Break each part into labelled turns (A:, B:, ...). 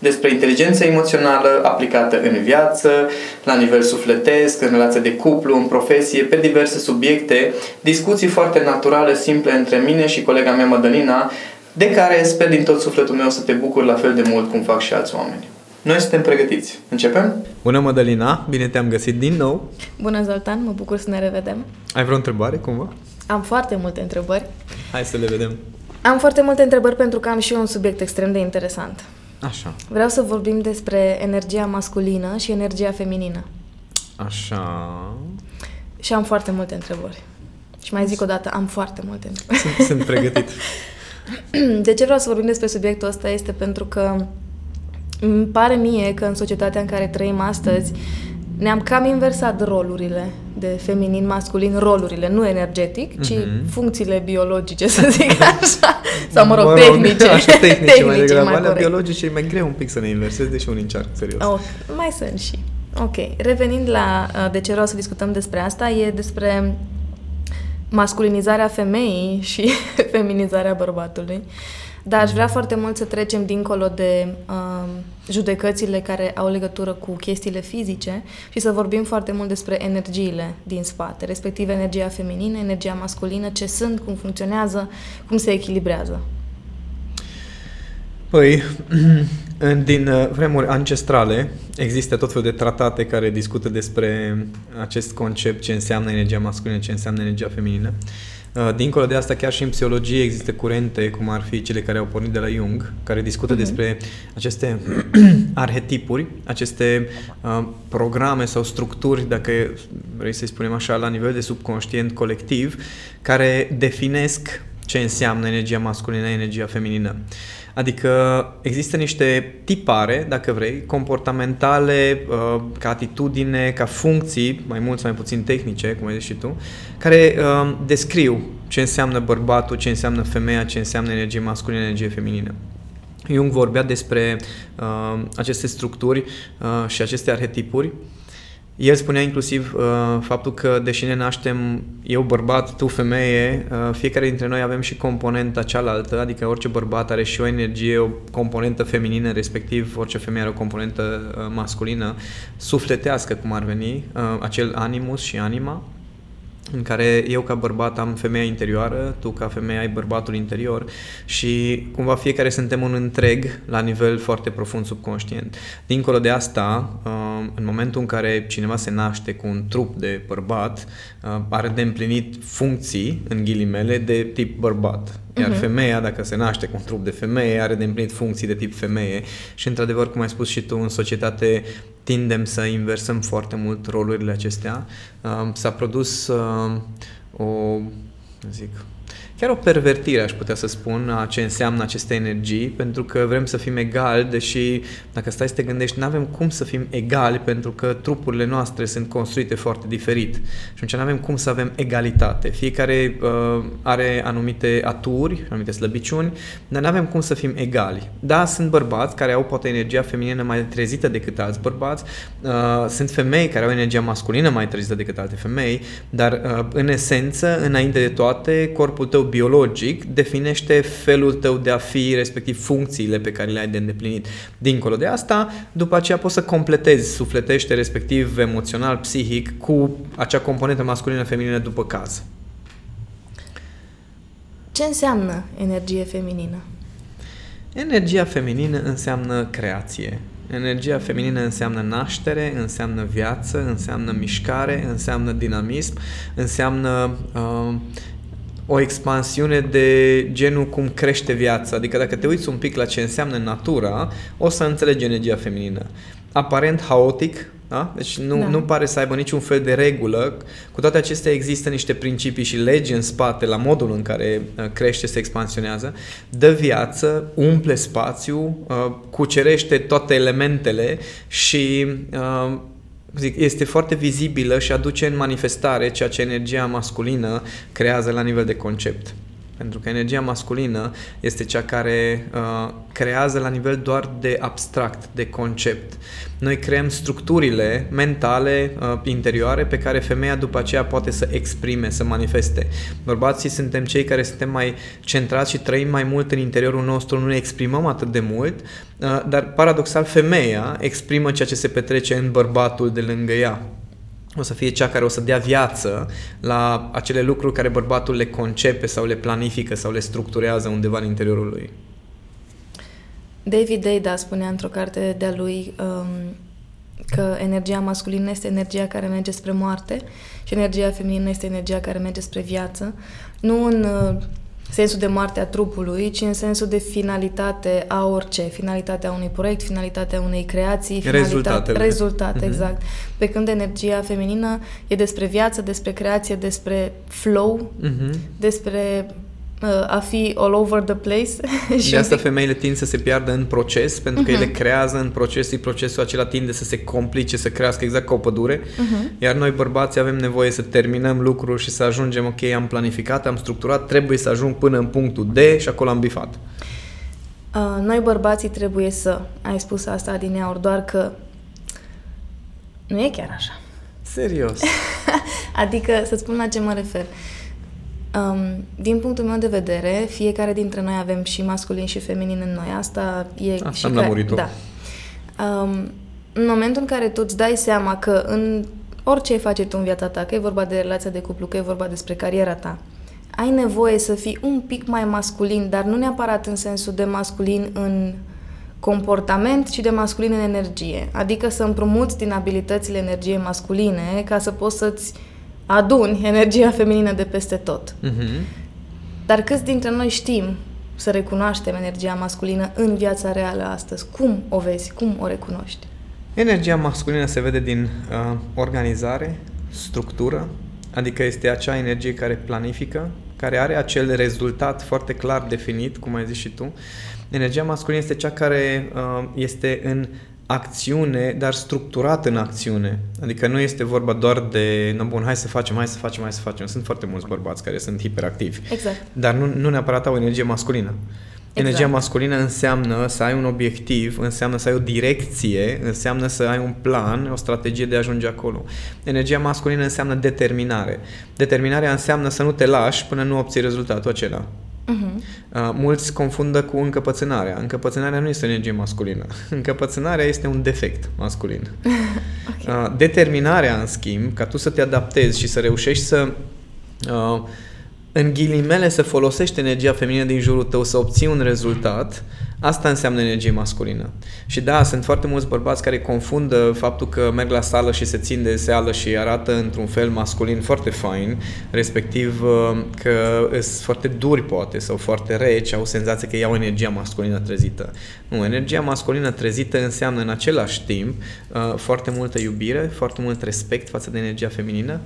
A: despre inteligența emoțională aplicată în viață, la nivel sufletesc, în relație de cuplu, în profesie, pe diverse subiecte, discuții foarte naturale, simple între mine și colega mea Madalina, de care sper din tot sufletul meu să te bucur la fel de mult cum fac și alți oameni. Noi suntem pregătiți. Începem?
B: Bună, Madalina! Bine te-am găsit din nou!
C: Bună, Zoltan! Mă bucur să ne revedem!
B: Ai vreo întrebare, cumva?
C: Am foarte multe întrebări.
B: Hai să le vedem.
C: Am foarte multe întrebări pentru că am și eu un subiect extrem de interesant.
B: Așa.
C: Vreau să vorbim despre energia masculină și energia feminină.
B: Așa.
C: Și am foarte multe întrebări. Și mai zic o dată, am foarte multe întrebări.
B: Sunt, sunt pregătit.
C: De ce vreau să vorbim despre subiectul ăsta este pentru că îmi pare mie că în societatea în care trăim astăzi ne-am cam inversat rolurile de feminin-masculin, rolurile, nu energetic, ci mm-hmm. funcțiile biologice, să zic așa, sau mă rog, mă rog tehnice.
B: Așa, tehnice, tehnice mai degrabă. Alea biologice e mai greu un pic să ne inversezi, deși unii încearcă serios.
C: Oh, mai sunt și. Ok, revenind la uh, de ce vreau să discutăm despre asta, e despre masculinizarea femeii și feminizarea bărbatului. Dar aș vrea foarte mult să trecem dincolo de uh, judecățile care au legătură cu chestiile fizice și să vorbim foarte mult despre energiile din spate, respectiv energia feminină, energia masculină, ce sunt, cum funcționează, cum se echilibrează.
B: Păi, din uh, vremuri ancestrale există tot felul de tratate care discută despre acest concept, ce înseamnă energia masculină, ce înseamnă energia feminină. Uh, dincolo de asta, chiar și în psihologie există curente, cum ar fi cele care au pornit de la Jung, care discută uh-huh. despre aceste arhetipuri, aceste uh, programe sau structuri, dacă vrei să-i spunem așa, la nivel de subconștient colectiv, care definesc ce înseamnă energia masculină, energia feminină. Adică există niște tipare, dacă vrei, comportamentale, uh, ca atitudine, ca funcții, mai mult sau mai puțin tehnice, cum ai zis și tu, care uh, descriu ce înseamnă bărbatul, ce înseamnă femeia, ce înseamnă energie masculină, energie feminină. Jung vorbea despre uh, aceste structuri uh, și aceste arhetipuri el spunea inclusiv uh, faptul că, deși ne naștem eu bărbat, tu femeie, uh, fiecare dintre noi avem și componenta cealaltă, adică orice bărbat are și o energie, o componentă feminină, respectiv orice femeie are o componentă uh, masculină, sufletească, cum ar veni, uh, acel animus și anima, în care eu ca bărbat am femeia interioară, tu ca femeie ai bărbatul interior și cumva fiecare suntem un întreg la nivel foarte profund subconștient. Dincolo de asta, uh, în momentul în care cineva se naște cu un trup de bărbat, uh, are de împlinit funcții, în ghilimele, de tip bărbat. Iar uh-huh. femeia, dacă se naște cu un trup de femeie, are de împlinit funcții de tip femeie și, într-adevăr, cum ai spus și tu, în societate tindem să inversăm foarte mult rolurile acestea. Uh, s-a produs uh, o, zic, chiar o pervertire, aș putea să spun, a ce înseamnă aceste energii, pentru că vrem să fim egali, deși, dacă stai să te gândești, nu avem cum să fim egali, pentru că trupurile noastre sunt construite foarte diferit. Și atunci nu avem cum să avem egalitate. Fiecare uh, are anumite aturi, anumite slăbiciuni, dar nu avem cum să fim egali. Da, sunt bărbați care au poate energia feminină mai trezită decât alți bărbați, uh, sunt femei care au energia masculină mai trezită decât alte femei, dar uh, în esență, înainte de toate, corpul tău biologic definește felul tău de a fi, respectiv funcțiile pe care le ai de îndeplinit. Dincolo de asta, după aceea poți să completezi sufletește, respectiv emoțional, psihic, cu acea componentă masculină-feminină după caz.
C: Ce înseamnă energie feminină?
B: Energia feminină înseamnă creație. Energia feminină înseamnă naștere, înseamnă viață, înseamnă mișcare, înseamnă dinamism, înseamnă uh, o expansiune de genul cum crește viața. Adică dacă te uiți un pic la ce înseamnă natura, o să înțelegi energia feminină. Aparent haotic, da? Deci nu, da. nu pare să aibă niciun fel de regulă. Cu toate acestea există niște principii și legi în spate la modul în care uh, crește, se expansionează. Dă viață, umple spațiu, uh, cucerește toate elementele și uh, zic, este foarte vizibilă și aduce în manifestare ceea ce energia masculină creează la nivel de concept. Pentru că energia masculină este cea care uh, creează la nivel doar de abstract, de concept. Noi creăm structurile mentale uh, interioare pe care femeia după aceea poate să exprime, să manifeste. Bărbații suntem cei care suntem mai centrați și trăim mai mult în interiorul nostru, nu ne exprimăm atât de mult, uh, dar paradoxal femeia exprimă ceea ce se petrece în bărbatul de lângă ea o să fie cea care o să dea viață la acele lucruri care bărbatul le concepe sau le planifică sau le structurează undeva în interiorul lui.
C: David Deida spunea într-o carte de-a lui um, că energia masculină este energia care merge spre moarte și energia feminină este energia care merge spre viață. Nu în uh, sensul de moarte a trupului, ci în sensul de finalitate a orice, finalitatea unui proiect, finalitatea unei creații,
B: rezultate,
C: rezultate mm-hmm. exact. Pe când energia feminină e despre viață, despre creație, despre flow, mm-hmm. despre Uh, a fi all over the place.
B: și de asta pic... femeile tind să se piardă în proces, pentru că uh-huh. ele creează în proces și procesul acela tinde să se complice, să crească exact ca o pădure, uh-huh. iar noi bărbații avem nevoie să terminăm lucruri și să ajungem, ok, am planificat, am structurat, trebuie să ajung până în punctul D și acolo am bifat.
C: Uh, noi bărbații trebuie să, ai spus asta din ori, doar că nu e chiar așa.
B: Serios?
C: adică, să spun la ce mă refer. Uh, Um, din punctul meu de vedere, fiecare dintre noi avem și masculin și feminin în noi. Asta e
B: Asta
C: și
B: am care,
C: Da. Um, în momentul în care tu îți dai seama că în orice face tu în viața ta, că e vorba de relația de cuplu, că e vorba despre cariera ta, ai nevoie să fii un pic mai masculin, dar nu neapărat în sensul de masculin în comportament, ci de masculin în energie. Adică să împrumuți din abilitățile energiei masculine ca să poți să-ți aduni energia feminină de peste tot. Uh-huh. Dar câți dintre noi știm să recunoaștem energia masculină în viața reală astăzi? Cum o vezi? Cum o recunoști?
B: Energia masculină se vede din uh, organizare, structură, adică este acea energie care planifică, care are acel rezultat foarte clar definit, cum ai zis și tu. Energia masculină este cea care uh, este în acțiune, dar structurat în acțiune. Adică nu este vorba doar de, no, bun, hai să facem, hai să facem, hai să facem. Sunt foarte mulți bărbați care sunt hiperactivi.
C: Exact.
B: Dar nu, nu neapărat au energie masculină. Exact. Energia masculină înseamnă să ai un obiectiv, înseamnă să ai o direcție, înseamnă să ai un plan, o strategie de a ajunge acolo. Energia masculină înseamnă determinare. Determinarea înseamnă să nu te lași până nu obții rezultatul acela. Uh-huh. Uh, mulți confundă cu încăpățânarea. Încăpățânarea nu este o energie masculină. Încăpățânarea este un defect masculin. okay. uh, determinarea, în schimb, ca tu să te adaptezi și să reușești să uh, în ghilimele să folosești energia feminină din jurul tău să obții un rezultat, asta înseamnă energie masculină. Și da, sunt foarte mulți bărbați care confundă faptul că merg la sală și se țin de seală și arată într-un fel masculin foarte fain, respectiv uh, că sunt foarte duri poate sau foarte reci, au senzația că iau energia masculină trezită. Nu, energia masculină trezită înseamnă în același timp uh, foarte multă iubire, foarte mult respect față de energia feminină,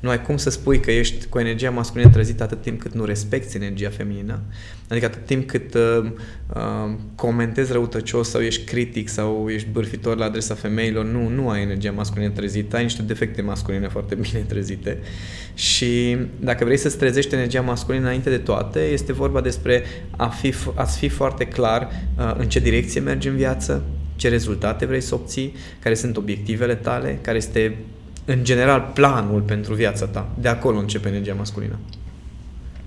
B: nu ai cum să spui că ești cu energia masculină trezită atât timp cât nu respecti energia feminină. Adică atât timp cât uh, uh, comentezi răutăcios sau ești critic sau ești bârfitor la adresa femeilor, nu, nu ai energia masculină trezită, ai niște defecte masculine foarte bine trezite. Și dacă vrei să-ți trezești energia masculină înainte de toate, este vorba despre a fi, a fi foarte clar uh, în ce direcție mergi în viață, ce rezultate vrei să obții, care sunt obiectivele tale, care este în general, planul pentru viața ta. De acolo începe energia masculină.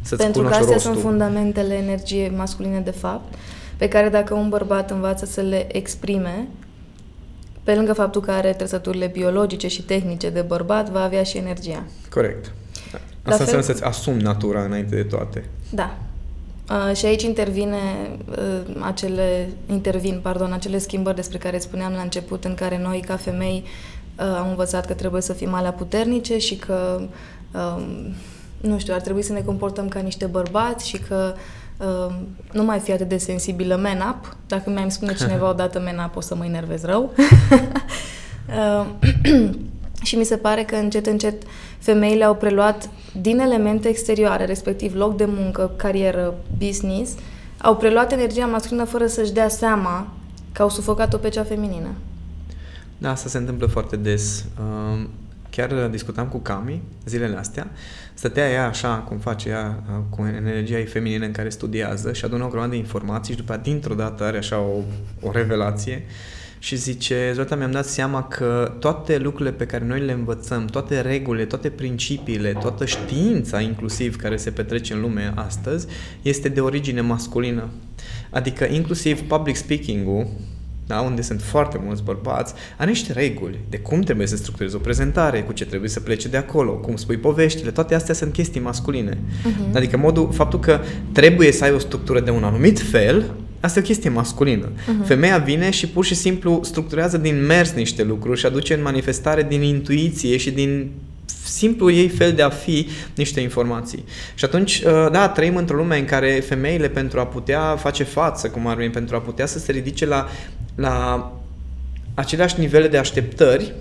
C: Să-ți pentru că astea rostul. sunt fundamentele energiei masculine, de fapt, pe care dacă un bărbat învață să le exprime, pe lângă faptul că are trăsăturile biologice și tehnice de bărbat, va avea și energia.
B: Corect. Asta fel... înseamnă să-ți asumi natura înainte de toate.
C: Da. Uh, și aici intervine uh, acele, intervin, pardon, acele schimbări despre care spuneam la început, în care noi, ca femei, uh, am învățat că trebuie să fim alea puternice și că, uh, nu știu, ar trebui să ne comportăm ca niște bărbați și că uh, nu mai fi atât de sensibilă man up. Dacă mi-am spune cineva odată man up, o să mă enervez rău. uh, și mi se pare că încet, încet femeile au preluat din elemente exterioare, respectiv loc de muncă, carieră, business, au preluat energia masculină fără să-și dea seama că au sufocat-o pe cea feminină.
B: Da, asta se întâmplă foarte des. Um, chiar discutam cu Cami zilele astea. Stătea ea așa, cum face ea, uh, cu energia ei feminină în care studiază și adună o grămadă de informații și după dintr-o dată are așa o, o revelație și zice, Zoltan, mi-am dat seama că toate lucrurile pe care noi le învățăm, toate regulile, toate principiile, toată știința inclusiv care se petrece în lume astăzi, este de origine masculină. Adică inclusiv public speaking-ul, da, unde sunt foarte mulți bărbați, are niște reguli de cum trebuie să structurezi o prezentare, cu ce trebuie să plece de acolo, cum spui poveștile, toate astea sunt chestii masculine. Uh-huh. Adică modul, faptul că trebuie să ai o structură de un anumit fel, Asta e o chestie masculină. Uh-huh. Femeia vine și pur și simplu structurează din mers niște lucruri și aduce în manifestare din intuiție și din simplu ei fel de a fi niște informații. Și atunci, uh, da, trăim într-o lume în care femeile pentru a putea face față, cum ar veni, pentru a putea să se ridice la, la aceleași nivele de așteptări,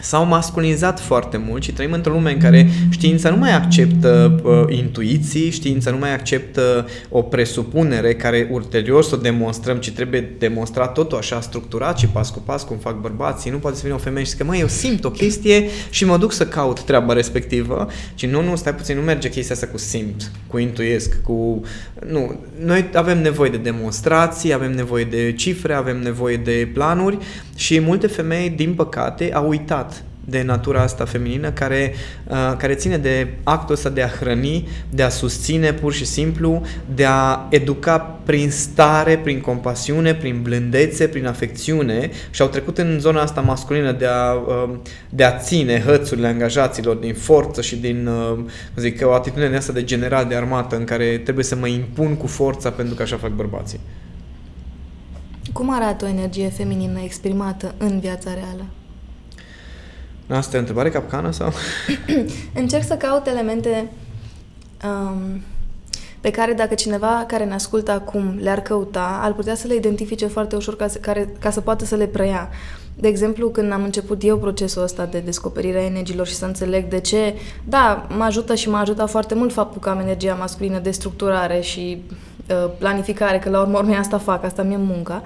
B: s-au masculinizat foarte mult și trăim într-o lume în care știința nu mai acceptă uh, intuiții, știința nu mai acceptă o presupunere care ulterior să o demonstrăm, ci trebuie demonstrat totul așa structurat și pas cu pas, cum fac bărbații. Nu poate să vină o femeie și să că, măi, eu simt o chestie și mă duc să caut treaba respectivă. Și nu, nu, stai puțin, nu merge chestia asta cu simt, cu intuiesc, cu... Nu, noi avem nevoie de demonstrații, avem nevoie de cifre, avem nevoie de planuri și multe femei, din păcate, au uitat de natura asta feminină care, uh, care ține de actul ăsta de a hrăni, de a susține pur și simplu, de a educa prin stare, prin compasiune, prin blândețe, prin afecțiune și au trecut în zona asta masculină de a, uh, de a ține hățurile angajaților din forță și din, uh, zic, o atitudine asta de general de armată în care trebuie să mă impun cu forța pentru că așa fac bărbații.
C: Cum arată o energie feminină exprimată în viața reală?
B: Asta e o întrebare capcană sau?
C: Încerc să caut elemente um, pe care dacă cineva care ne ascultă acum le-ar căuta, ar putea să le identifice foarte ușor ca să, care, ca să poată să le preia. De exemplu, când am început eu procesul ăsta de descoperire a energiilor și să înțeleg de ce, da, mă ajută și mă ajută foarte mult faptul că am energia masculină de structurare și uh, planificare, că la urmă urmei asta fac, asta mi-e munca.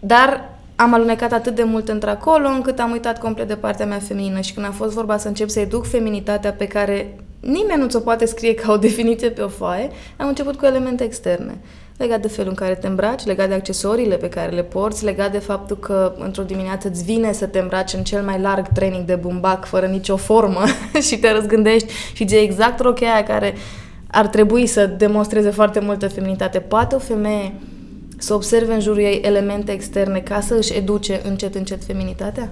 C: Dar am alunecat atât de mult într-acolo încât am uitat complet de partea mea feminină și când a fost vorba să încep să educ feminitatea pe care nimeni nu ți-o poate scrie ca o definiție pe o foaie, am început cu elemente externe. Legat de felul în care te îmbraci, legat de accesoriile pe care le porți, legat de faptul că într-o dimineață îți vine să te îmbraci în cel mai larg training de bumbac fără nicio formă și te răzgândești și ți exact rochea aia care ar trebui să demonstreze foarte multă feminitate. Poate o femeie să observe în jurul ei elemente externe ca să își educe încet, încet feminitatea?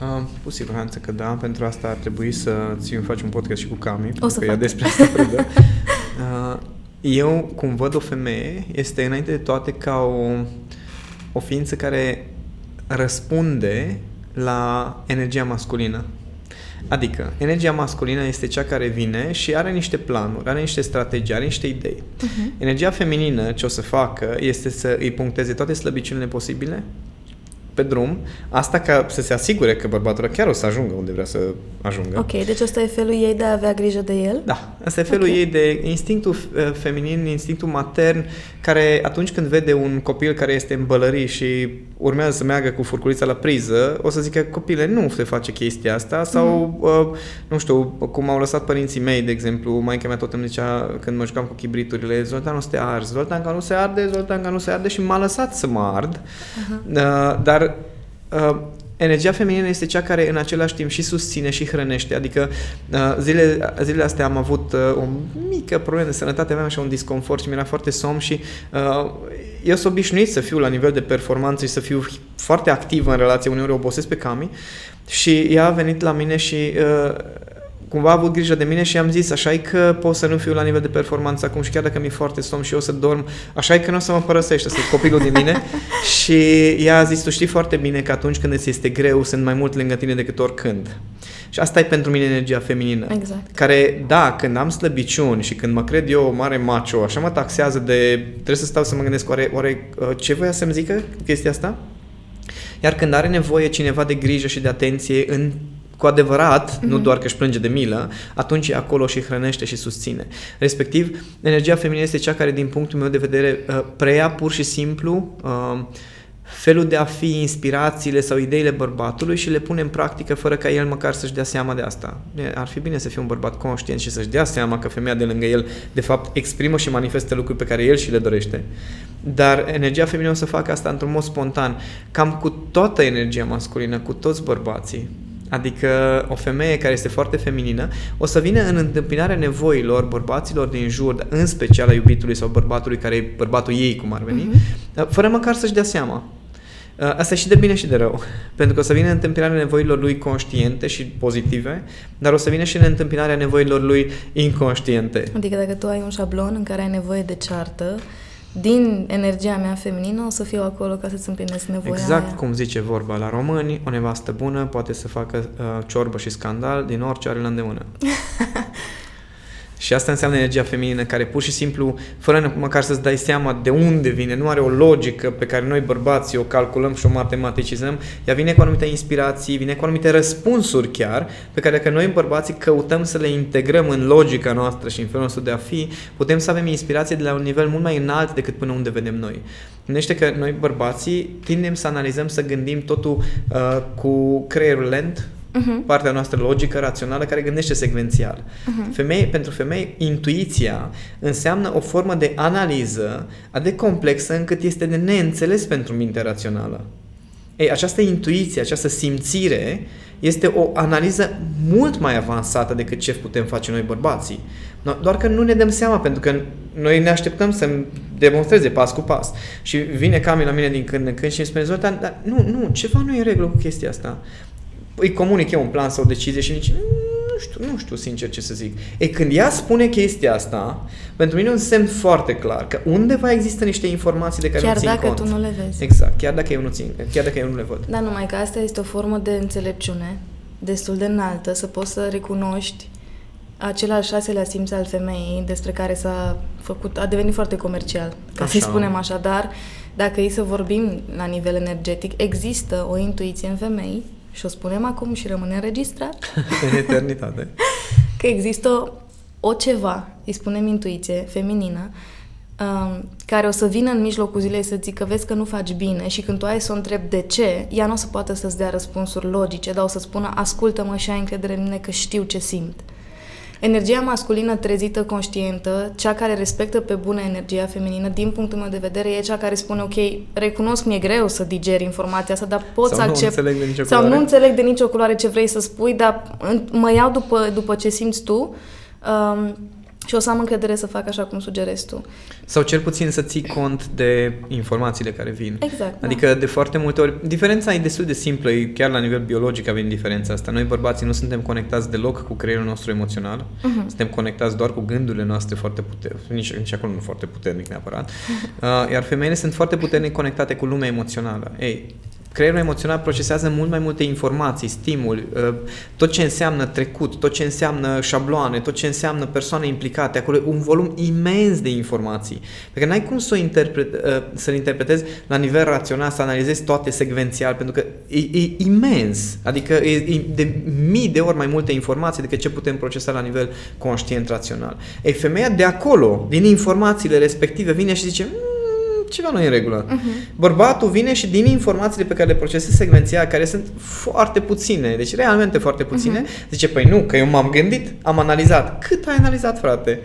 B: Uh, cu siguranță că da, pentru asta ar trebui să ți faci un podcast și cu Cami,
C: o să
B: că ea despre asta predă. uh, eu, cum văd o femeie, este înainte de toate ca o, o ființă care răspunde la energia masculină. Adică, energia masculină este cea care vine și are niște planuri, are niște strategii, are niște idei. Uh-huh. Energia feminină, ce o să facă, este să îi puncteze toate slăbiciunile posibile pe drum, asta ca să se asigure că bărbatul chiar o să ajungă unde vrea să ajungă.
C: Ok, deci asta e felul ei de a avea grijă de el?
B: Da, asta e felul okay. ei de instinctul uh, feminin, instinctul matern, care atunci când vede un copil care este în bălării și urmează să meargă cu furculița la priză, o să zică, copile, nu se face chestia asta sau, mm. uh, nu știu, cum au lăsat părinții mei, de exemplu, maica mea tot îmi zicea când mă jucam cu chibriturile, Zoltan, nu se arzi, Zoltan, că nu se arde, Zoltan, că nu se arde și m-a lăsat să mă ard, uh-huh. uh, dar uh, energia feminină este cea care în același timp și susține și hrănește. Adică uh, zile, zilele astea am avut uh, o mică problemă de sănătate, aveam așa un disconfort și mi-era foarte somn și uh, eu sunt obișnuit să fiu la nivel de performanță și să fiu foarte activ în relație, uneori obosesc pe Cami și ea a venit la mine și uh, cumva a avut grijă de mine și am zis, așa e că pot să nu fiu la nivel de performanță acum și chiar dacă mi-e foarte somn și eu să dorm, așa e că nu o să mă părăsești, să copilul din mine. și ea a zis, tu știi foarte bine că atunci când îți este greu, sunt mai mult lângă tine decât oricând. Și asta e pentru mine energia feminină.
C: Exact.
B: Care, da, când am slăbiciuni și când mă cred eu mare macho, așa mă taxează de... Trebuie să stau să mă gândesc, oare, oare uh, ce voia să-mi zică chestia asta? Iar când are nevoie cineva de grijă și de atenție în cu adevărat, mm-hmm. nu doar că își plânge de milă, atunci e acolo și hrănește și susține. Respectiv, energia feminină este cea care, din punctul meu de vedere, uh, preia pur și simplu uh, felul de a fi inspirațiile sau ideile bărbatului și le pune în practică fără ca el măcar să-și dea seama de asta. Ar fi bine să fie un bărbat conștient și să-și dea seama că femeia de lângă el de fapt exprimă și manifestă lucruri pe care el și le dorește. Dar energia feminină o să facă asta într-un mod spontan, cam cu toată energia masculină, cu toți bărbații. Adică o femeie care este foarte feminină o să vină în întâmpinarea nevoilor bărbaților din jur, în special a iubitului sau bărbatului care e bărbatul ei, cum ar veni, uh-huh. fără măcar să-și dea seama. Uh, asta e și de bine și de rău. Pentru că o să vină în întâmpinarea nevoilor lui conștiente și pozitive, dar o să vină și în întâmpinarea nevoilor lui inconștiente.
C: Adică dacă tu ai un șablon în care ai nevoie de ceartă, din energia mea feminină o să fiu acolo ca să-ți împlinesc nevoia
B: Exact
C: aia.
B: cum zice vorba la români, o nevastă bună poate să facă uh, ciorbă și scandal din orice are la îndemână. Și asta înseamnă energia feminină care pur și simplu, fără măcar să-ți dai seama de unde vine, nu are o logică pe care noi bărbații o calculăm și o matematicizăm, ea vine cu anumite inspirații, vine cu anumite răspunsuri chiar, pe care dacă noi bărbații căutăm să le integrăm în logica noastră și în felul nostru de a fi, putem să avem inspirație de la un nivel mult mai înalt decât până unde vedem noi. Gândește că noi bărbații tindem să analizăm, să gândim totul uh, cu creierul lent, uh-huh. partea noastră logică, rațională, care gândește secvențial. Uh-huh. Femei, pentru femei, intuiția înseamnă o formă de analiză atât de complexă încât este de neînțeles pentru mintea rațională. Ei, această intuiție, această simțire este o analiză mult mai avansată decât ce putem face noi bărbații. Doar că nu ne dăm seama, pentru că noi ne așteptăm să demonstreze pas cu pas. Și vine Cami la mine din când în când și îmi spune, Zoltan, dar nu, nu, ceva nu e în regulă cu chestia asta îi comunic eu un plan sau o decizie și nici nu știu, nu știu sincer ce să zic. E când ea spune chestia asta, pentru mine e un semn foarte clar că undeva există niște informații de care
C: chiar
B: nu țin
C: dacă
B: cont.
C: tu nu le vezi.
B: Exact, chiar dacă eu nu țin, chiar dacă eu nu le văd.
C: Da, numai că asta este o formă de înțelepciune destul de înaltă, să poți să recunoști acel al șaselea simț al femeii despre care s-a făcut, a devenit foarte comercial, ca să-i spunem așa, dar dacă e să vorbim la nivel energetic, există o intuiție în femei și o spunem acum și rămâne înregistrat.
B: în eternitate.
C: că există o ceva, îi spunem intuiție, feminină, um, care o să vină în mijlocul zilei să zică, vezi că nu faci bine și când tu ai să o întrebi de ce, ea nu o să poată să-ți dea răspunsuri logice, dar o să spună, ascultă-mă și ai încredere în mine că știu ce simt. Energia masculină trezită, conștientă, cea care respectă pe bună energia feminină, din punctul meu de vedere, e cea care spune, ok, recunosc, mi-e greu să diger informația asta, dar pot
B: sau
C: să accept...
B: Nu înțeleg de nicio
C: sau
B: culoare.
C: nu înțeleg de nicio culoare ce vrei să spui, dar mă iau după, după ce simți tu. Um, și o să am încredere să fac așa cum sugerezi tu.
B: Sau cel puțin să ții cont de informațiile care vin.
C: Exact.
B: Adică
C: da.
B: de foarte multe ori, diferența e destul de simplă, e chiar la nivel biologic avem diferența asta. Noi bărbații nu suntem conectați deloc cu creierul nostru emoțional, uh-huh. suntem conectați doar cu gândurile noastre foarte puternic, nici, nici acolo nu foarte puternic neapărat, uh, iar femeile sunt foarte puternic conectate cu lumea emoțională. Ei, creierul emoțional procesează mult mai multe informații, stimuli, tot ce înseamnă trecut, tot ce înseamnă șabloane, tot ce înseamnă persoane implicate, acolo un volum imens de informații, pe care n-ai cum să o interpret, să-l interpretezi la nivel rațional, să analizezi toate secvențial, pentru că e, e imens, adică e, e de mii de ori mai multe informații decât ce putem procesa la nivel conștient rațional. Ei, femeia de acolo, din informațiile respective, vine și zice, mmm, ceva nu e în regulă. Uh-huh. Bărbatul vine și din informațiile pe care le procesezi secvențial, care sunt foarte puține, deci realmente foarte puține, uh-huh. zice, păi nu, că eu m-am gândit, am analizat. Cât ai analizat, frate?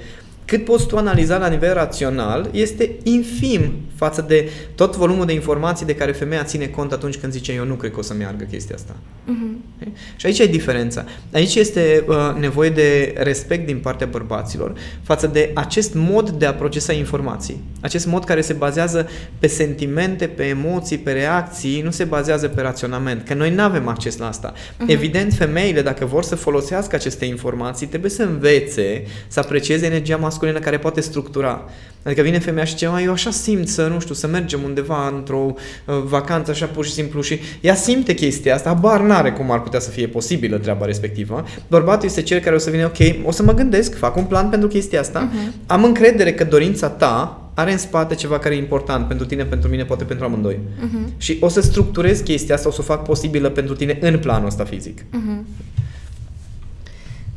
B: Cât poți tu analiza la nivel rațional este infim față de tot volumul de informații de care femeia ține cont atunci când zice eu nu cred că o să meargă chestia asta. Uh-huh. Și aici e diferența. Aici este uh, nevoie de respect din partea bărbaților față de acest mod de a procesa informații. Acest mod care se bazează pe sentimente, pe emoții, pe reacții, nu se bazează pe raționament. Că noi nu avem acces la asta. Uh-huh. Evident, femeile, dacă vor să folosească aceste informații, trebuie să învețe să aprecieze energia masculină care poate structura. Adică vine femeia și zice, eu așa simt să, nu știu, să mergem undeva într-o uh, vacanță așa pur și simplu și ea simte chestia asta, bar n-are cum ar putea să fie posibilă treaba respectivă. Bărbatul este cel care o să vină, ok, o să mă gândesc, fac un plan pentru chestia asta, uh-huh. am încredere că dorința ta are în spate ceva care e important pentru tine, pentru mine, poate pentru amândoi. Uh-huh. Și o să structurez chestia asta, o să o fac posibilă pentru tine în planul ăsta fizic. Uh-huh.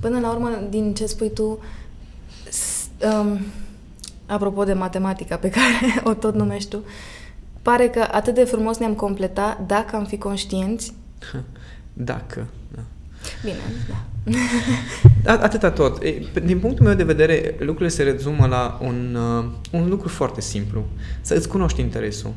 C: Până la urmă, din ce spui tu, um, apropo de matematica pe care o tot numești tu, pare că atât de frumos ne-am completat dacă am fi conștienți.
B: Dacă, da.
C: Bine,
B: da. Atâta tot. Din punctul meu de vedere, lucrurile se rezumă la un, uh, un lucru foarte simplu. Să îți cunoști interesul.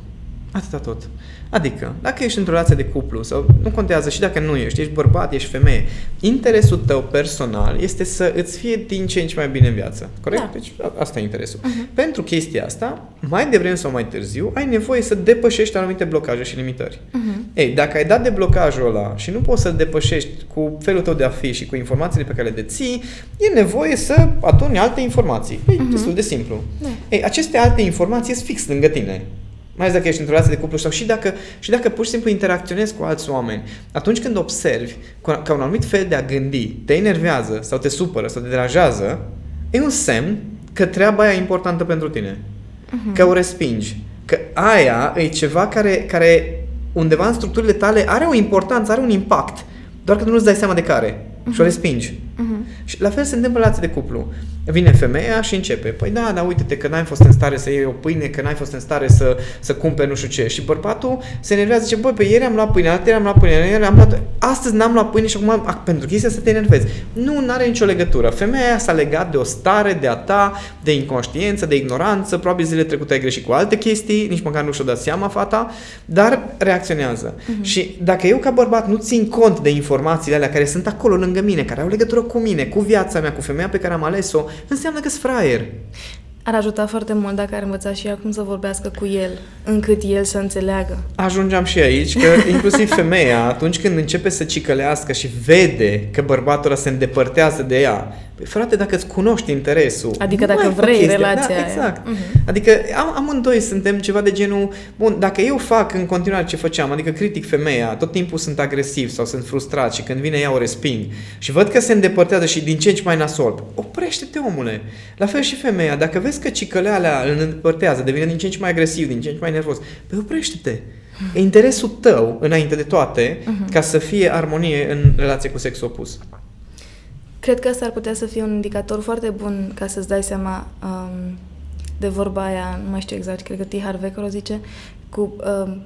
B: Atâta tot. Adică, dacă ești într-o relație de cuplu sau nu contează și dacă nu ești, ești bărbat, ești femeie, interesul tău personal este să îți fie din ce în ce mai bine în viață. Corect? Da. Deci asta e interesul. Uh-huh. Pentru chestia asta, mai devreme sau mai târziu, ai nevoie să depășești anumite blocaje și limitări. Uh-huh. Ei, dacă ai dat de blocajul ăla și nu poți să-l depășești cu felul tău de a fi și cu informațiile pe care le deții, e nevoie să aduni alte informații. E uh-huh. destul de simplu. Da. Ei, aceste alte informații sunt fix lângă tine mai ales dacă ești într-o relație de cuplu sau și dacă, și dacă pur și simplu interacționezi cu alți oameni, atunci când observi că un anumit fel de a gândi te enervează sau te supără sau te deranjează, e un semn că treaba aia e importantă pentru tine. Uh-huh. Că o respingi. Că aia e ceva care, care undeva în structurile tale are o importanță, are un impact, doar că tu nu-ți dai seama de care uh-huh. și o respingi. Uh-huh. Și la fel se întâmplă relația de cuplu. Vine femeia și începe. Păi da, dar uite-te că n-ai fost în stare să iei o pâine, că n-ai fost în stare să, să cumperi nu știu ce. Și bărbatul se enervează, zice, băi, pe ieri am luat pâine, ieri am luat pâine, ieri am luat... Astăzi n-am luat pâine și acum, pentru chestia să te enervezi. Nu, nu are nicio legătură. Femeia aia s-a legat de o stare de a ta, de inconștiență, de ignoranță, probabil zilele trecute ai greșit cu alte chestii, nici măcar nu și-o dat seama fata, dar reacționează. Uh-huh. Și dacă eu ca bărbat nu țin cont de informațiile alea care sunt acolo lângă mine, care au legătură cu mine, cu viața mea, cu femeia pe care am ales-o, înseamnă că sunt fraier.
C: Ar ajuta foarte mult dacă ar învăța și ea cum să vorbească cu el, încât el să înțeleagă.
B: Ajungeam și aici, că inclusiv femeia, atunci când începe să cicălească și vede că bărbatul ăla se îndepărtează de ea, Păi, frate, dacă îți cunoști interesul...
C: Adică dacă vrei relația
B: da, exact. Aia. Uh-huh. Adică am, amândoi suntem ceva de genul... Bun, dacă eu fac în continuare ce făceam, adică critic femeia, tot timpul sunt agresiv sau sunt frustrat și când vine ea o resping și văd că se îndepărtează și din ce în ce mai nasol, oprește-te, omule. La fel și femeia, dacă vezi că cicăleala îl îndepărtează, devine din ce în ce mai agresiv, din ce în ce mai nervos, păi oprește-te. E interesul tău, înainte de toate, uh-huh. ca să fie armonie în relație cu sex opus.
C: Cred că asta ar putea să fie un indicator foarte bun ca să-ți dai seama um, de vorba aia, nu mai știu exact, cred că T. Harvecker o zice, cu um,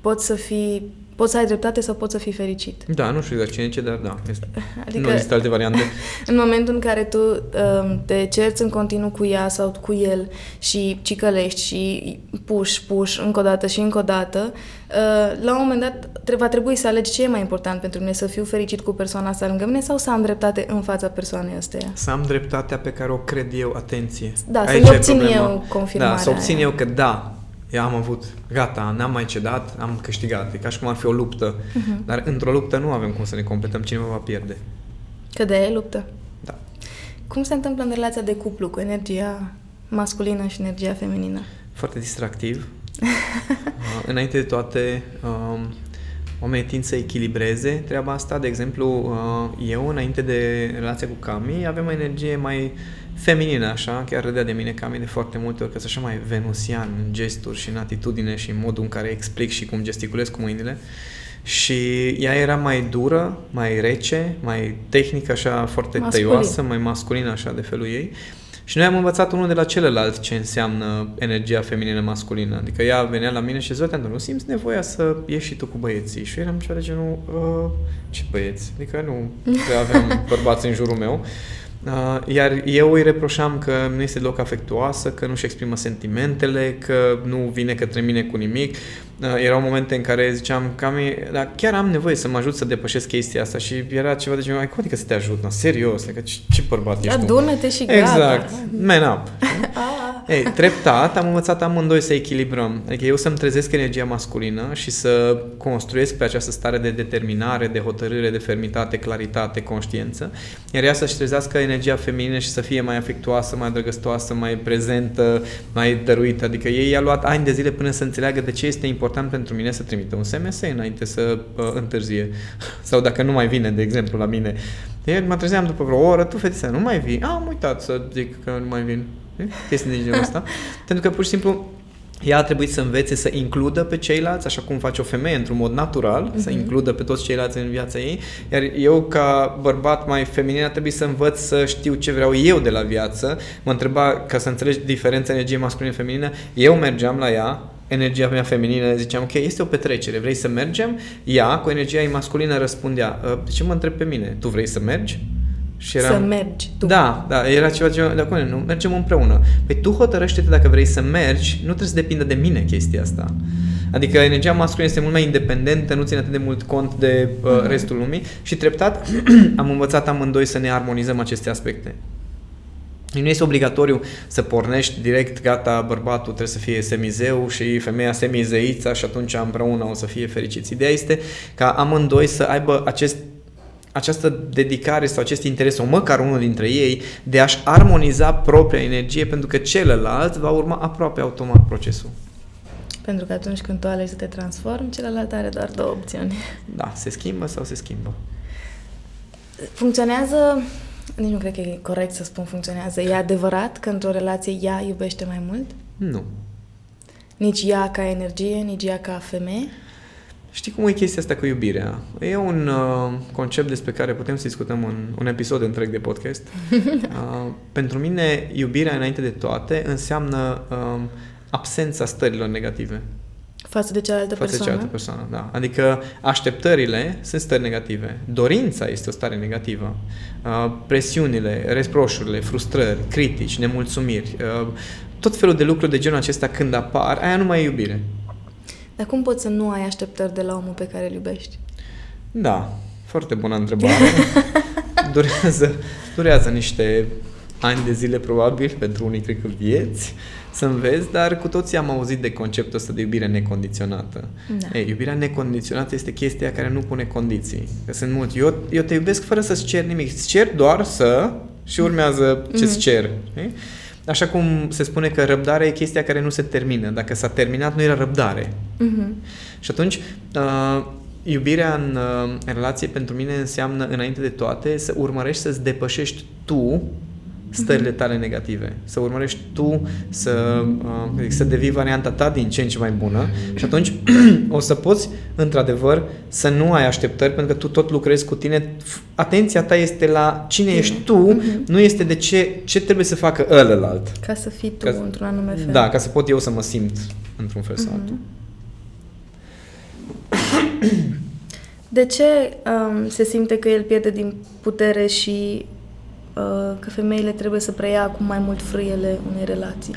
C: poți să fii Poți să ai dreptate sau poți să fii fericit.
B: Da, nu știu exact cine ce, dar da. Este. Adică, nu există alte variante.
C: în momentul în care tu um, te cerți în continuu cu ea sau cu el și cicălești și puși, puși încă o dată și încă o dată, uh, la un moment dat va trebui să alegi ce e mai important pentru mine, să fiu fericit cu persoana asta lângă mine sau să am dreptate în fața persoanei astea.
B: Să am dreptatea pe care o cred eu, atenție.
C: Da, să-mi obțin eu confirmarea.
B: Da, să obțin eu că da, eu am avut, gata, n-am mai cedat, am câștigat. E ca și cum ar fi o luptă. Uh-huh. Dar într-o luptă nu avem cum să ne completăm, cineva va pierde.
C: Că de e luptă.
B: Da.
C: Cum se întâmplă în relația de cuplu cu energia masculină și energia feminină?
B: Foarte distractiv. uh, înainte de toate, um, oamenii tind să echilibreze treaba asta. De exemplu, uh, eu, înainte de relația cu Cami, aveam o energie mai feminină, așa, chiar râdea de mine Cami de foarte multe ori, că sunt așa mai venusian în gesturi și în atitudine și în modul în care explic și cum gesticulez cu mâinile. Și ea era mai dură, mai rece, mai tehnică, așa, foarte Masculin. tăioasă, mai masculină, așa, de felul ei. Și noi am învățat unul de la celălalt ce înseamnă energia feminină masculină. Adică ea venea la mine și zicea, nu simți nevoia să ieși și tu cu băieții? Și eu eram ceva de genul, uh, ce băieți? Adică nu aveam bărbați în jurul meu. Uh, iar eu îi reproșam că nu este loc afectuoasă, că nu-și exprimă sentimentele, că nu vine către mine cu nimic. Uh, erau momente în care ziceam, cam, dar chiar am nevoie să mă ajut să depășesc chestia asta și era ceva de genul, ai cum adică să te ajut? No, serios, că ce, ce bărbat ești
C: Adună-te și
B: gata. Exact, man up. Ei, treptat am învățat amândoi să echilibrăm. Adică eu să-mi trezesc energia masculină și să construiesc pe această stare de determinare, de hotărâre, de fermitate, claritate, conștiință, iar ea să-și trezească energia feminină și să fie mai afectuoasă, mai drăgăstoasă, mai prezentă, mai dăruită. Adică ei i-a luat ani de zile până să înțeleagă de ce este important pentru mine să trimită un SMS înainte să uh, întârzie. Sau dacă nu mai vine, de exemplu, la mine. Ieri mă trezeam după vreo oră, tu fetița, nu mai vii? Am uitat să zic că nu mai vin. Chestii de genul ăsta. Pentru că pur și simplu ea a trebuit să învețe să includă pe ceilalți, așa cum face o femeie într-un mod natural, uh-huh. să mhm. includă pe toți ceilalți în viața ei, iar eu ca bărbat mai feminin a trebuit să învăț să știu ce vreau eu de la viață. Mă întreba, ca să înțelegi diferența energiei masculine-feminină, eu mergeam la ea, energia mea feminină, ziceam, ok, este o petrecere, vrei să mergem? Ea, cu energia ei masculină, răspundea, ă, de ce mă întreb pe mine? Tu vrei să mergi?
C: Și eram, să mergi tu.
B: Da, da, era ceva, ceva de acolo, nu, mergem împreună. Păi tu hotărăște-te dacă vrei să mergi, nu trebuie să depindă de mine chestia asta. Adică energia masculină este mult mai independentă, nu ține atât de mult cont de uh, uh-huh. restul lumii și treptat am învățat amândoi să ne armonizăm aceste aspecte. Nu este obligatoriu să pornești direct, gata, bărbatul trebuie să fie semizeu și femeia semizeița și atunci împreună o să fie fericiți. Ideea este ca amândoi să aibă acest această dedicare sau acest interes, sau măcar unul dintre ei, de a-și armoniza propria energie, pentru că celălalt va urma aproape automat procesul.
C: Pentru că atunci când tu alegi să te transformi, celălalt are doar două opțiuni.
B: Da, se schimbă sau se schimbă.
C: Funcționează, nici nu cred că e corect să spun funcționează, e adevărat că într-o relație ea iubește mai mult?
B: Nu.
C: Nici ea ca energie, nici ea ca femeie?
B: Știi cum e chestia asta cu iubirea? E un uh, concept despre care putem să discutăm un, un episod întreg de podcast. Uh, pentru mine, iubirea înainte de toate înseamnă uh, absența stărilor negative.
C: Față de cealaltă
B: Față
C: persoană?
B: de cealaltă persoană, da. Adică așteptările sunt stări negative. Dorința este o stare negativă. Uh, presiunile, reproșurile, frustrări, critici, nemulțumiri, uh, tot felul de lucruri de genul acesta când apar, aia nu mai e iubire.
C: Dar cum poți să nu ai așteptări de la omul pe care îl iubești?
B: Da, foarte bună întrebare. durează, durează niște ani de zile probabil, pentru unii cred că vieți, să înveți, dar cu toții am auzit de conceptul ăsta de iubire necondiționată. Da. Ei, iubirea necondiționată este chestia care nu pune condiții. Că sunt mulți. Eu, eu te iubesc fără să-ți cer nimic. Îți cer doar să și urmează ce-ți mm-hmm. cer. Ei? Așa cum se spune că răbdarea e chestia care nu se termină. Dacă s-a terminat, nu era răbdare. Uh-huh. Și atunci, uh, iubirea în uh, relație pentru mine înseamnă, înainte de toate, să urmărești să-ți depășești tu stările mhm. tale negative. Să urmărești tu să, uh, să devii varianta ta din ce în ce mai bună și atunci o să poți, într-adevăr, să nu ai așteptări pentru că tu tot lucrezi cu tine. Atenția ta este la cine Bine. ești tu, mm-hmm. nu este de ce, ce trebuie să facă ălălalt.
C: Ca să fii tu ca, într-un anume fel.
B: Da, ca să pot eu să mă simt într-un fel mm-hmm. sau altul.
C: De ce um, se simte că el pierde din putere și Uh, că femeile trebuie să preia acum mai mult frâiele unei relații.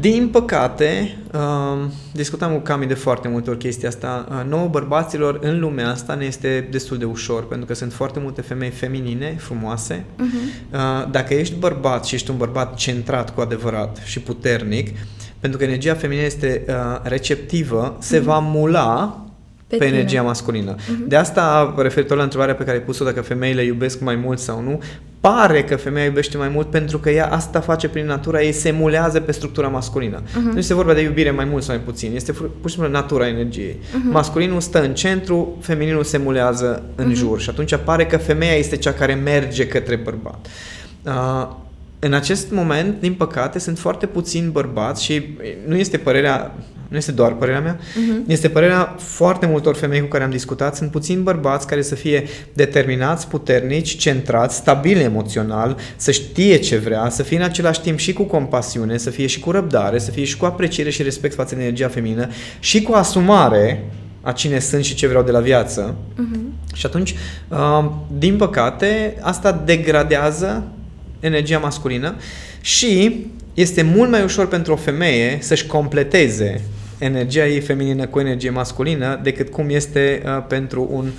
B: Din păcate, uh, discutam cu Cami de foarte multe ori chestia asta, uh, nouă bărbaților în lumea asta ne este destul de ușor, pentru că sunt foarte multe femei feminine, frumoase. Uh-huh. Uh, dacă ești bărbat și ești un bărbat centrat cu adevărat și puternic, pentru că energia feminină este uh, receptivă, uh-huh. se va mula pe, pe energia masculină. Uh-huh. De asta, referitor la întrebarea pe care ai pus-o, dacă femeile iubesc mai mult sau nu, pare că femeia iubește mai mult pentru că ea asta face prin natura ei, se mulează pe structura masculină. Uh-huh. Nu este vorba de iubire mai mult sau mai puțin, este pur și simplu natura energiei. Uh-huh. Masculinul stă în centru, femininul se mulează în uh-huh. jur și atunci pare că femeia este cea care merge către bărbat. Uh, în acest moment, din păcate, sunt foarte puțini bărbați și nu este părerea nu este doar părerea mea, uh-huh. este părerea foarte multor femei cu care am discutat. Sunt puțini bărbați care să fie determinați, puternici, centrați, stabili emoțional, să știe ce vrea, să fie în același timp și cu compasiune, să fie și cu răbdare, să fie și cu apreciere și respect față de energia feminină și cu asumare a cine sunt și ce vreau de la viață. Uh-huh. Și atunci, uh, din păcate, asta degradează energia masculină și este mult mai ușor pentru o femeie să-și completeze energia ei feminină cu energie masculină decât cum este uh, pentru un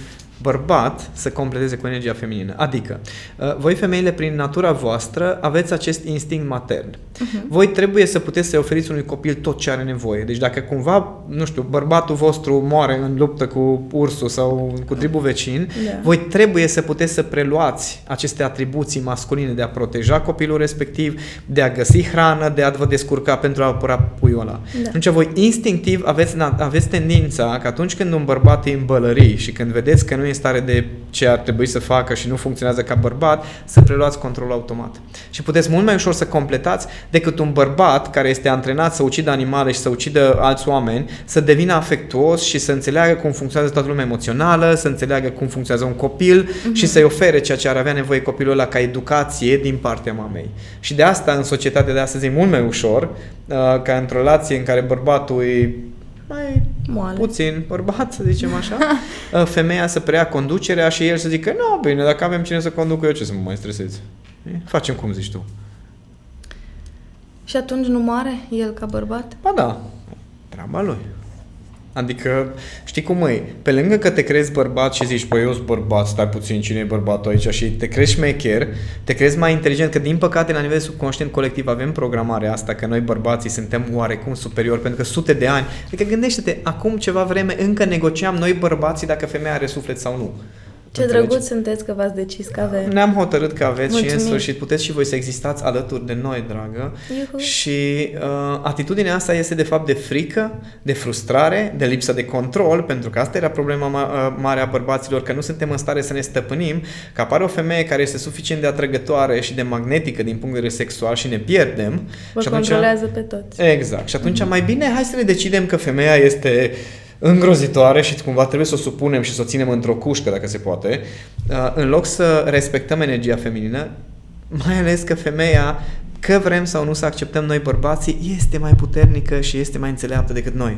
B: bărbat să completeze cu energia feminină. Adică, uh, voi femeile, prin natura voastră, aveți acest instinct matern. Uh-huh. Voi trebuie să puteți să-i oferiți unui copil tot ce are nevoie. Deci dacă cumva, nu știu, bărbatul vostru moare în luptă cu ursul sau cu tribul vecin, da. voi trebuie să puteți să preluați aceste atribuții masculine de a proteja copilul respectiv, de a găsi hrană, de a vă descurca pentru a apăra puiul ăla. Da. Atunci voi instinctiv aveți, aveți tendința că atunci când un bărbat e în bălării și când vedeți că nu e în stare de ce ar trebui să facă și nu funcționează ca bărbat, să preluați controlul automat. Și puteți mult mai ușor să completați decât un bărbat care este antrenat să ucidă animale și să ucidă alți oameni, să devină afectuos și să înțeleagă cum funcționează toată lumea emoțională, să înțeleagă cum funcționează un copil uh-huh. și să-i ofere ceea ce ar avea nevoie copilul ăla ca educație din partea mamei. Și de asta în societatea de astăzi e mult mai ușor uh, ca într-o relație în care bărbatul e mai Moale. puțin bărbat, să zicem așa, uh, femeia să preia conducerea și el să zică, nu, bine, dacă avem cine să conducă eu, ce să mă mai stresez? Facem cum zici tu.
C: Și atunci nu moare el ca bărbat?
B: Ba da, treaba lui. Adică, știi cum e, pe lângă că te crezi bărbat și zici, păi eu sunt bărbat, stai puțin, cine e bărbatul aici și te crezi șmecher, te crezi mai inteligent, că din păcate la nivel subconștient colectiv avem programarea asta, că noi bărbații suntem oarecum superiori, pentru că sute de ani, adică gândește-te, acum ceva vreme încă negociam noi bărbații dacă femeia are suflet sau nu.
C: Ce Înțelegi? drăguț sunteți că v-ați decis că avem.
B: Ne-am hotărât că aveți Mulțumim. și în sfârșit puteți și voi să existați alături de noi, dragă. Iuhu. Și uh, atitudinea asta este de fapt de frică, de frustrare, de lipsă de control, pentru că asta era problema ma- uh, mare a bărbaților, că nu suntem în stare să ne stăpânim, că apare o femeie care este suficient de atrăgătoare și de magnetică din punct de vedere sexual și ne pierdem.
C: Vă
B: și
C: atunci, controlează pe toți.
B: Exact. Și atunci mm-hmm. mai bine hai să ne decidem că femeia este îngrozitoare și cumva trebuie să o supunem și să o ținem într-o cușcă, dacă se poate, uh, în loc să respectăm energia feminină, mai ales că femeia, că vrem sau nu să acceptăm noi bărbații, este mai puternică și este mai înțeleaptă decât noi.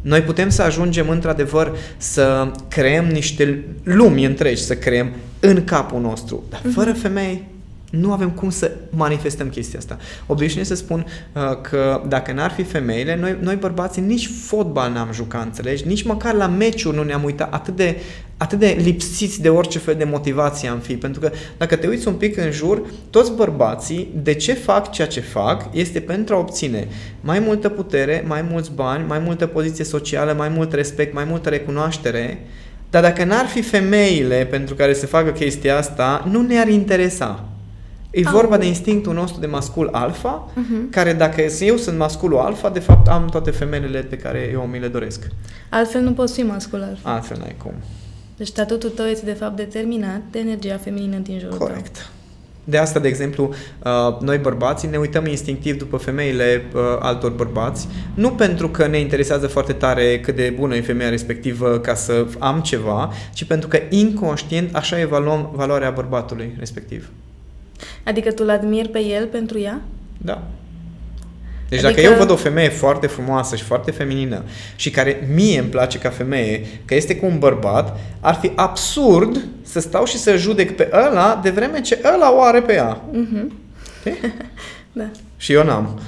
B: Noi putem să ajungem într-adevăr să creăm niște lumi întregi, să creăm în capul nostru, dar fără mhm. femei nu avem cum să manifestăm chestia asta. Obișnuiesc să spun uh, că dacă n-ar fi femeile, noi, noi bărbații nici fotbal n-am jucat, înțelegi? Nici măcar la meciuri nu ne-am uitat atât de, atât de lipsiți de orice fel de motivație am fi. Pentru că dacă te uiți un pic în jur, toți bărbații, de ce fac ceea ce fac, este pentru a obține mai multă putere, mai mulți bani, mai multă poziție socială, mai mult respect, mai multă recunoaștere, dar dacă n-ar fi femeile pentru care se facă chestia asta, nu ne-ar interesa. E oh. vorba de instinctul nostru de mascul alfa, uh-huh. care dacă eu sunt masculul alfa, de fapt am toate femelele pe care eu mi le doresc.
C: Altfel nu poți fi mascul alfa.
B: Altfel n-ai cum.
C: Deci statutul tău este de fapt determinat de energia feminină din jurul
B: Corect.
C: Tău.
B: De asta, de exemplu, uh, noi bărbații ne uităm instinctiv după femeile uh, altor bărbați, nu pentru că ne interesează foarte tare cât de bună e femeia respectivă ca să am ceva, ci pentru că inconștient așa evaluăm valoarea bărbatului respectiv.
C: Adică tu-l admiri pe el pentru ea?
B: Da. Deci adică... dacă eu văd o femeie foarte frumoasă și foarte feminină și care mie îmi place ca femeie, că este cu un bărbat, ar fi absurd să stau și să judec pe ăla de vreme ce ăla o are pe ea. Mm-hmm.
C: da.
B: Și eu n-am.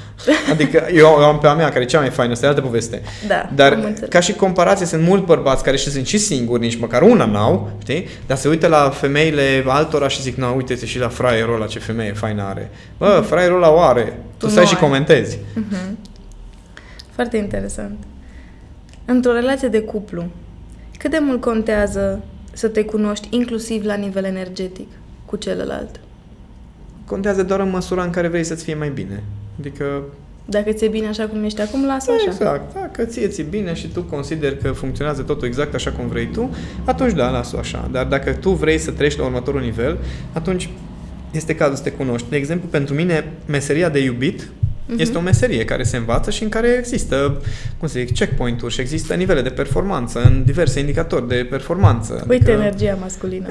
B: Adică eu am pe a mea, care e cea mai faină, asta e altă poveste.
C: Da,
B: Dar ca și comparație, sunt mulți bărbați care și sunt și singuri, nici măcar una n-au, știi? Dar se uită la femeile altora și zic, nu, uite-te și la fraierul ăla ce femeie faină are. Bă, mm-hmm. fraierul ăla o are. Tu, tu stai și comentezi. Mm-hmm.
C: Foarte interesant. Într-o relație de cuplu, cât de mult contează să te cunoști inclusiv la nivel energetic cu celălalt?
B: Contează doar în măsura în care vrei să-ți fie mai bine. Adică
C: dacă ți-e bine așa cum ești acum, lasă
B: așa. Exact. Dacă ție ți bine și tu consideri că funcționează totul exact așa cum vrei tu, atunci da, lasă așa. Dar dacă tu vrei să treci la următorul nivel, atunci este cazul să te cunoști. De exemplu, pentru mine, meseria de iubit Uh-huh. Este o meserie care se învață și în care există, cum să zic, checkpoint-uri și există nivele de performanță în diverse indicatori de performanță.
C: Uite adică, energia masculină.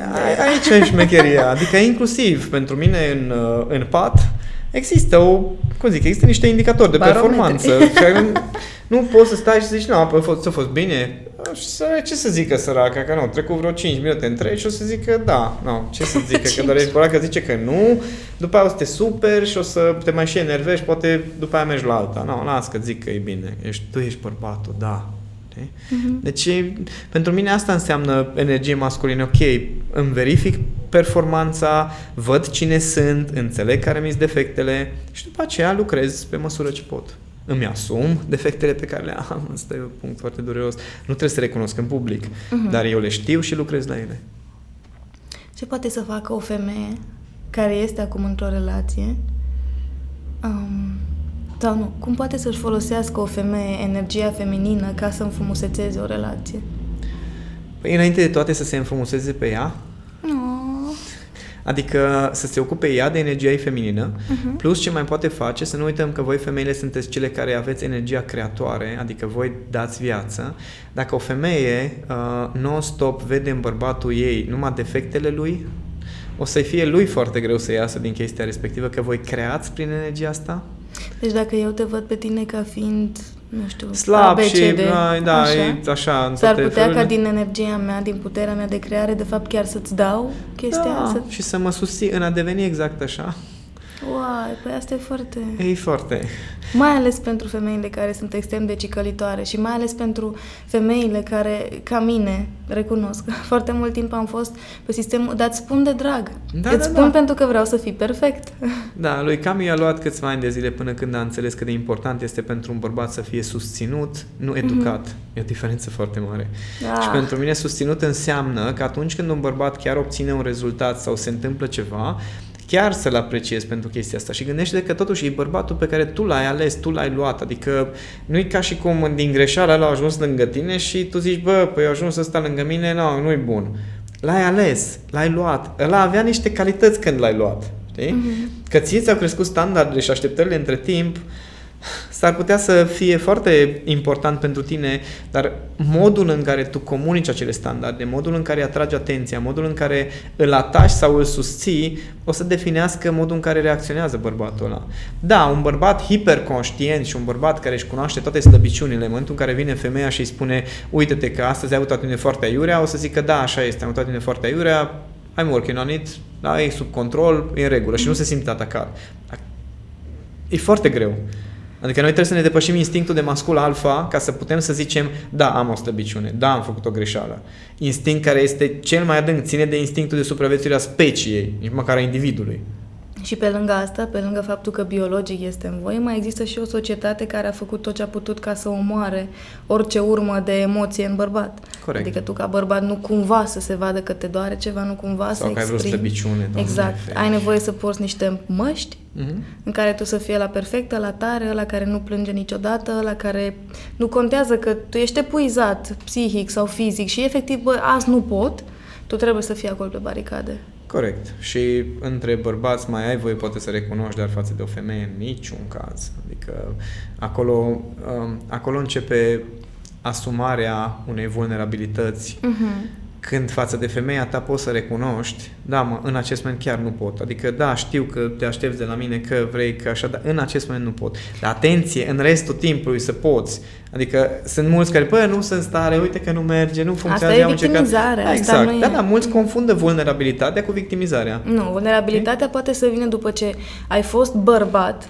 B: Aici e șmecheria. Adică inclusiv pentru mine în, în pat există o, cum zic, există niște indicatori de Barometri. performanță. care nu poți să stai și să zici, nu, a fost, a fost bine. Și să, ce să zică săraca, că nu, trecut vreo 5 minute între și o să zică da, nu, ce să zică, că doar ești că zice că nu, după aia o să te super și o să te mai și enervești, poate după aia mergi la alta. Nu, las că zic că e bine, ești, tu ești bărbatul, da, Uh-huh. Deci, pentru mine asta înseamnă energie masculină. Ok, îmi verific performanța, văd cine sunt, înțeleg care mi-s defectele și după aceea lucrez pe măsură ce pot. Îmi asum defectele pe care le am. Asta e un punct foarte dureros. Nu trebuie să recunosc în public, uh-huh. dar eu le știu și lucrez la ele.
C: Ce poate să facă o femeie care este acum într-o relație um, sau nu, cum poate să-și folosească o femeie energia feminină ca să înfrumusețeze o relație?
B: Păi înainte de toate să se înfrumusețeze pe ea.
C: No.
B: Adică să se ocupe ea de energia ei feminină, uh-huh. plus ce mai poate face, să nu uităm că voi femeile sunteți cele care aveți energia creatoare, adică voi dați viață. Dacă o femeie uh, non-stop vede în bărbatul ei numai defectele lui, o să-i fie lui foarte greu să iasă din chestia respectivă, că voi creați prin energia asta
C: deci dacă eu te văd pe tine ca fiind, nu știu,
B: slab ABCD, și da, da, așa, e așa
C: s-ar putea felurile. ca din energia mea, din puterea mea de creare, de fapt chiar să-ți dau chestia
B: da,
C: să...
B: și să mă susții în a deveni exact așa.
C: Uai, păi asta e foarte...
B: E foarte.
C: Mai ales pentru femeile care sunt extrem de cicălitoare și mai ales pentru femeile care, ca mine, recunosc, foarte mult timp am fost pe sistem, dar îți spun de drag. Da, îți da, spun da. pentru că vreau să fii perfect.
B: Da, lui Cami a luat câțiva ani de zile până când a înțeles cât de important este pentru un bărbat să fie susținut, nu mhm. educat. Mm-hmm. E o diferență foarte mare. Da. Și pentru mine susținut înseamnă că atunci când un bărbat chiar obține un rezultat sau se întâmplă ceva, chiar să-l apreciezi pentru chestia asta și gândește că totuși e bărbatul pe care tu l-ai ales, tu l-ai luat, adică nu e ca și cum din greșeala l-a ajuns lângă tine și tu zici, bă, păi a ajuns ăsta lângă mine, nu, nu-i bun. L-ai ales, l-ai luat, ăla avea niște calități când l-ai luat, știi? Uh-huh. Că ție ți-au crescut standardele și așteptările între timp, s-ar putea să fie foarte important pentru tine, dar modul în care tu comunici acele standarde, modul în care atragi atenția, modul în care îl atași sau îl susții, o să definească modul în care reacționează bărbatul ăla. Da, un bărbat hiperconștient și un bărbat care își cunoaște toate slăbiciunile, în momentul în care vine femeia și îi spune uite-te că astăzi ai avut o atitudine foarte aiurea, o să zică da, așa este, am avut o atitudine foarte aiurea, I'm working on it, da, e sub control, e în regulă și nu se simte atacat. E foarte greu. Adică noi trebuie să ne depășim instinctul de mascul alfa ca să putem să zicem, da, am o slăbiciune, da, am făcut o greșeală. Instinct care este cel mai adânc, ține de instinctul de supraviețuire a speciei, nici măcar a individului.
C: Și pe lângă asta, pe lângă faptul că biologic este în voie, mai există și o societate care a făcut tot ce a putut ca să omoare orice urmă de emoție în bărbat.
B: Corect.
C: Adică tu ca bărbat nu cumva să se vadă că te doare ceva, nu cumva
B: Sau
C: să
B: că ai vreo
C: slăbiciune. Exact. Ai nevoie să porți niște măști uh-huh. în care tu să fie la perfectă, la tare, la care nu plânge niciodată, la care nu contează că tu ești epuizat psihic sau fizic și efectiv, bă, azi nu pot, tu trebuie să fii acolo pe baricade.
B: Corect. Și între bărbați mai ai voie poate să recunoști, dar față de o femeie în niciun caz. Adică acolo, um, acolo începe asumarea unei vulnerabilități uh-huh când față de femeia ta poți să recunoști, da, mă, în acest moment chiar nu pot. Adică, da, știu că te aștepți de la mine că vrei că așa, dar în acest moment nu pot. Dar atenție, în restul timpului să poți. Adică sunt mulți care, păi, nu sunt stare, uite că nu merge, nu funcționează.
C: Asta e victimizarea.
B: Da, exact. Asta nu da, da, mulți confundă vulnerabilitatea cu victimizarea.
C: Nu, vulnerabilitatea okay? poate să vină după ce ai fost bărbat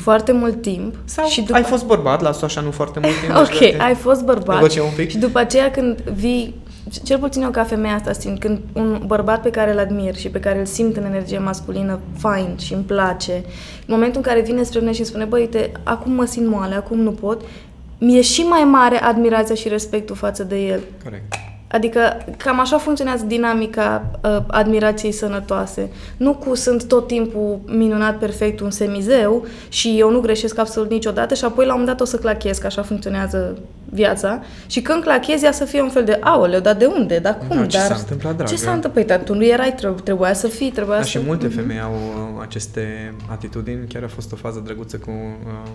C: foarte mult timp.
B: Sau și după... ai fost bărbat, las așa nu foarte mult timp.
C: ok, ai fost bărbat. un pic. Și după aceea când vii cel puțin eu ca femeia asta simt, când un bărbat pe care îl admir și pe care îl simt în energie masculină fain și îmi place, în momentul în care vine spre mine și îmi spune, băi, uite, acum mă simt moale, acum nu pot, mi-e și mai mare admirația și respectul față de el.
B: Corect.
C: Adică cam așa funcționează dinamica uh, admirației sănătoase. Nu cu sunt tot timpul minunat, perfect, un semizeu și eu nu greșesc absolut niciodată și apoi la un moment dat o să clachez, că așa funcționează viața. Și când clachez, ea să fie un fel de, aoleu, dar de unde, dar cum?
B: Da, ce
C: dar
B: s-a întâmplat, dragă?
C: Ce s-a întâmplat? Păi, tu nu erai, trebuia să fii, trebuia
B: da,
C: să...
B: și multe femei au uh, aceste atitudini. Chiar a fost o fază drăguță cu... Uh,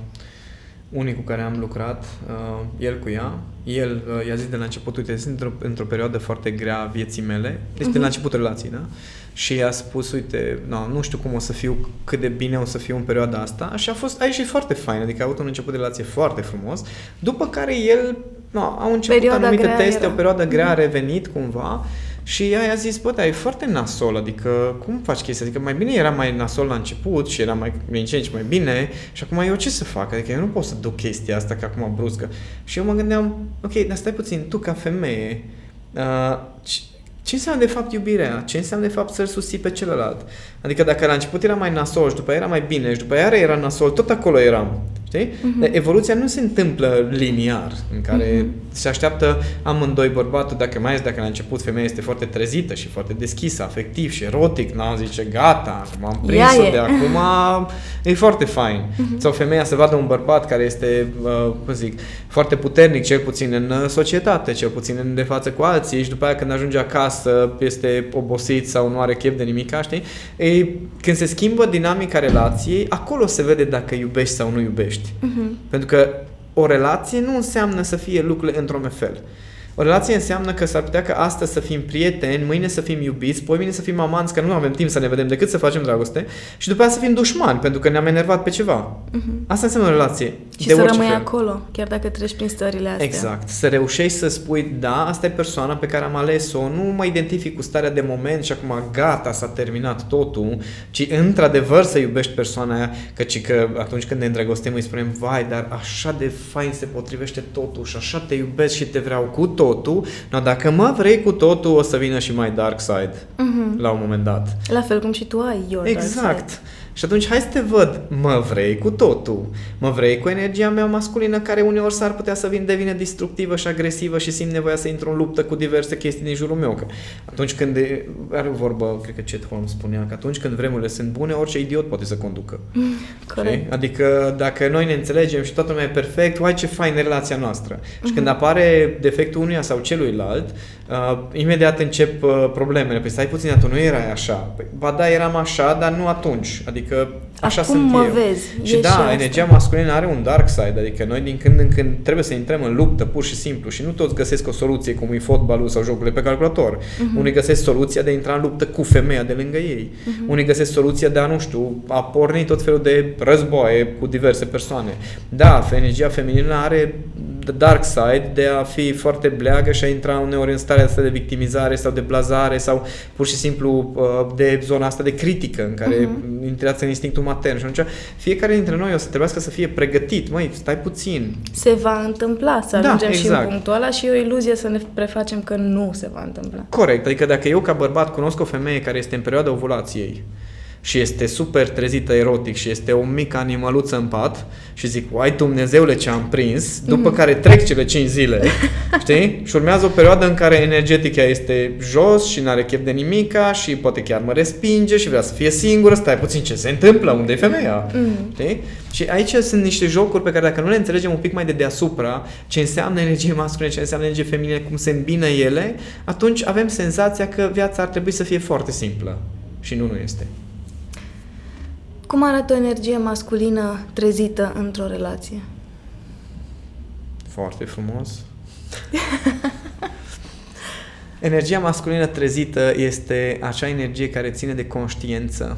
B: unii cu care am lucrat, uh, el cu ea, el uh, i-a zis de la început, uite, sunt într-o, într-o perioadă foarte grea a vieții mele, deci uh-huh. de la mhm. început relației, da? Și i-a spus, uite, no, nu știu cum o să fiu, cât de bine o să fiu în perioada asta și a fost, a ieșit foarte fain, adică a avut un început de relație foarte frumos, după care el no, au început
C: Perioada
B: anumite
C: grea
B: teste,
C: era.
B: o perioadă grea a revenit cumva și ea i-a zis, bă, dar e foarte nasol, adică cum faci chestia? Adică mai bine era mai nasol la început și era mai din ce în ce mai bine și acum eu ce să fac? Adică eu nu pot să duc chestia asta ca acum bruscă. Și eu mă gândeam, ok, dar stai puțin, tu ca femeie, uh, ce, ce înseamnă de fapt iubirea? Ce înseamnă de fapt să-l susții pe celălalt? Adică dacă la început era mai nasol și după aia era mai bine și după aia era nasol, tot acolo eram. Știi? Uh-huh. Dar evoluția nu se întâmplă liniar, în care uh-huh. se așteaptă amândoi bărbatul, dacă mai ales dacă la început femeia este foarte trezită și foarte deschisă, afectiv și erotic, n zice, gata, acum am prins-o
C: Ea e.
B: de acum, e foarte fain. Uh-huh. Sau femeia să vadă un bărbat care este, uh, cum zic, foarte puternic, cel puțin în uh, societate, cel puțin în de față cu alții și după aia când ajunge acasă este obosit sau nu are chef de nimic, știi? E, când se schimbă dinamica relației, acolo se vede dacă iubești sau nu iubești. Uh-huh. Pentru că o relație nu înseamnă să fie lucrurile într-un fel. O relație înseamnă că s-ar putea că astăzi să fim prieteni, mâine să fim iubiți, poi mâine să fim amanți, că nu avem timp să ne vedem decât să facem dragoste și după aceea să fim dușmani, pentru că ne-am enervat pe ceva. Uh-huh. Asta înseamnă o relație.
C: Și
B: de
C: să
B: orice
C: rămâi
B: fel.
C: acolo, chiar dacă treci prin stările astea.
B: Exact. Să reușești să spui, da, asta e persoana pe care am ales-o, nu mă identific cu starea de moment și acum gata, s-a terminat totul, ci într-adevăr să iubești persoana aia, căci că atunci când ne îndrăgostim îi spunem, vai, dar așa de fain se potrivește totul și așa te iubesc și te vreau cu totul, no, dacă mă vrei cu totul, o să vină și mai dark side
C: Mhm.
B: la un moment dat.
C: La fel cum și tu ai your dark
B: Exact.
C: Side.
B: Și atunci hai să te văd, mă vrei cu totul, mă vrei cu energia mea masculină care uneori s-ar putea să vin devine destructivă și agresivă și simt nevoia să intru în luptă cu diverse chestii din jurul meu. Că atunci când e, are o vorbă, cred că Chet Holmes spunea că atunci când vremurile sunt bune, orice idiot poate să conducă.
C: Corect.
B: Știi? Adică dacă noi ne înțelegem și toată lumea e perfect, uai ce fain e relația noastră. Și când apare defectul unuia sau celuilalt, uh, imediat încep uh, problemele. Păi stai puțin, tu nu erai așa. Păi, ba da, eram așa, dar nu atunci. Adică așa
C: Acum
B: sunt
C: mă
B: eu.
C: vezi,
B: Și
C: e
B: da,
C: și asta.
B: energia masculină are un dark side, adică noi din când în când trebuie să intrăm în luptă pur și simplu și nu toți găsesc o soluție cum e fotbalul sau jocurile pe calculator. Uh-huh. Unii găsesc soluția de a intra în luptă cu femeia de lângă ei. Uh-huh. Unii găsesc soluția de a, nu știu, a porni tot felul de războaie cu diverse persoane. Da, energia feminină are the dark side de a fi foarte bleagă și a intra uneori în starea asta de victimizare sau de blazare sau pur și simplu uh, de zona asta de critică în care uh-huh. intrați în instinctul matern și atunci fiecare dintre noi o să trebuiască să fie pregătit. Măi, stai puțin.
C: Se va întâmpla să
B: Da,
C: ajungem și în
B: exact.
C: punctul ăla și e o iluzie să ne prefacem că nu se va întâmpla.
B: Corect, adică dacă eu ca bărbat cunosc o femeie care este în perioada ovulației și este super trezită erotic și este o mică animăluță în pat și zic, uai Dumnezeule ce am prins, după
C: Mhm.
B: care trec cele 5 zile, știi? Și urmează o perioadă în care energetica este jos și n-are chef de nimica și poate chiar mă respinge și vrea să fie singură, stai puțin ce se întâmplă, unde e femeia?
C: Mm.
B: Știi? Și aici sunt niște jocuri pe care dacă nu le înțelegem un pic mai de deasupra, ce înseamnă energie masculină, ce înseamnă energie feminină, cum se îmbină ele, atunci avem senzația că viața ar trebui să fie foarte simplă. Și nu, nu este.
C: Cum arată o energie masculină trezită într-o relație?
B: Foarte frumos. Energia masculină trezită este acea energie care ține de conștiință,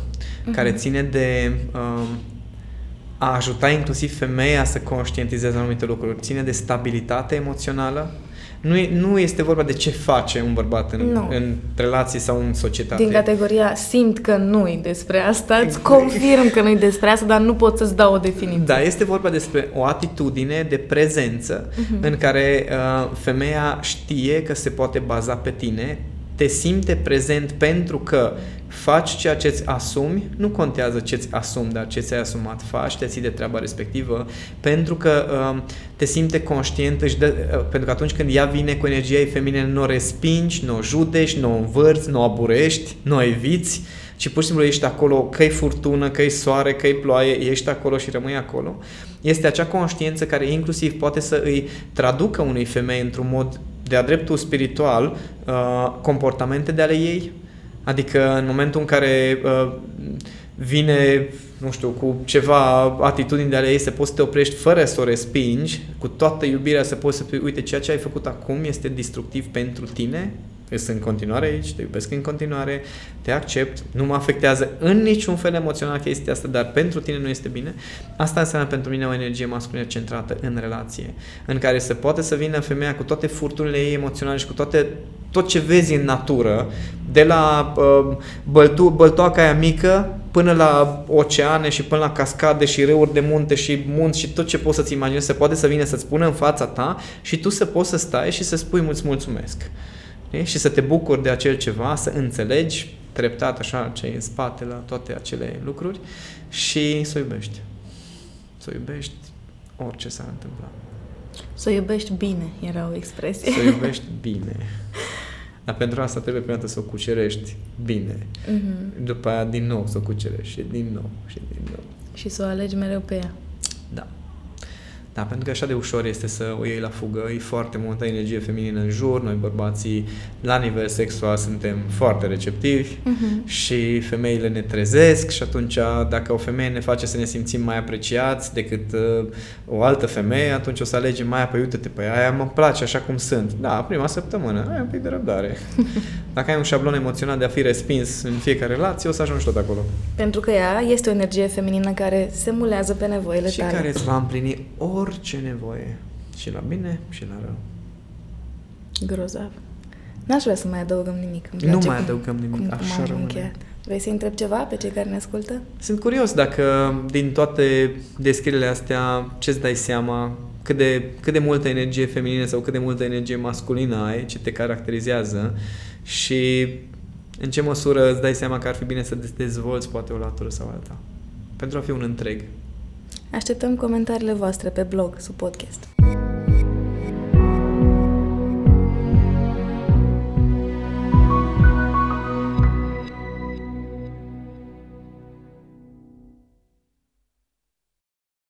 B: care ține de um, a ajuta inclusiv femeia să conștientizeze anumite lucruri, ține de stabilitate emoțională. Nu, e, nu este vorba de ce face un bărbat în,
C: Nu.
B: în relații sau în societate.
C: Din categoria simt că nu-i despre asta, îți confirm că nu-i despre asta, dar nu pot să-ți dau o definiție.
B: Da, este vorba despre o atitudine de prezență uh-huh. în care uh, femeia știe că se poate baza pe tine, te simte prezent pentru că faci ceea ce îți asumi, nu contează ce îți asumi, dar ce ți-ai asumat, faci, te ții de treaba respectivă, pentru că uh, te simte conștient, își dă, uh, pentru că atunci când ea vine cu energia ei feminină, nu o respingi, nu o judești, nu o învârți, nu o aburești, nu o eviți, ci pur și simplu ești acolo, că-i furtună, că-i soare, că-i ploaie, ești acolo și rămâi acolo. Este acea conștiință care inclusiv poate să îi traducă unei femei într-un mod de-a dreptul spiritual uh, comportamente de ale ei. Adică în momentul în care uh, vine, nu știu, cu ceva atitudini de ale ei, să poți să te oprești fără să o respingi, cu toată iubirea să poți să spui, uite, ceea ce ai făcut acum este destructiv pentru tine, sunt în continuare aici, te iubesc în continuare, te accept, nu mă afectează în niciun fel emoțional chestia asta, dar pentru tine nu este bine, asta înseamnă pentru mine o energie masculină centrată în relație, în care se poate să vină femeia cu toate furturile ei emoționale și cu toate tot ce vezi în natură, de la uh, băltu- băltoaca aia mică până la oceane și până la cascade și râuri de munte și munți și tot ce poți să-ți imaginezi, se poate să vină să-ți pună în fața ta și tu să poți să stai și să spui mulți mulțumesc. Okay? Și să te bucuri de acel ceva, să înțelegi treptat așa ce e în spate la toate acele lucruri și să o iubești. Să o iubești orice s-ar întâmpla.
C: Să o iubești bine, era o expresie.
B: Să o iubești bine. Dar pentru asta trebuie prima dată să o cucerești bine. Mm-hmm. După aia din nou să o cucerești și din nou și din nou.
C: Și să o alegi mereu pe ea.
B: Da. Da, pentru că așa de ușor este să o iei la fugă, e foarte multă energie feminină în jur, noi bărbații la nivel sexual suntem foarte receptivi uh-huh. și femeile ne trezesc și atunci dacă o femeie ne face să ne simțim mai apreciați decât uh, o altă femeie, atunci o să alegem mai apoi uite-te pe aia, mă place așa cum sunt. Da, prima săptămână, ai un pic de răbdare. Dacă ai un șablon emoțional de a fi respins în fiecare relație, o să ajungi tot acolo.
C: Pentru că ea este o energie feminină care se mulează pe nevoile
B: și
C: tale.
B: care îți va împlini orice nevoie. Și la bine și la rău.
C: Grozav. N-aș vrea să mai adăugăm nimic. Îmi
B: Nu
C: place
B: mai
C: cum-
B: adăugăm nimic,
C: cum,
B: așa
C: cum am
B: rămâne.
C: încheiat. Vrei să întreb ceva pe cei care ne ascultă?
B: Sunt curios dacă din toate descrierile astea ce-ți dai seama, cât de, cât de multă energie feminină sau cât de multă energie masculină ai, ce te caracterizează și în ce măsură îți dai seama că ar fi bine să te dezvolți poate o latură sau alta. Pentru a fi un întreg.
C: Așteptăm comentariile voastre pe blog sub podcast.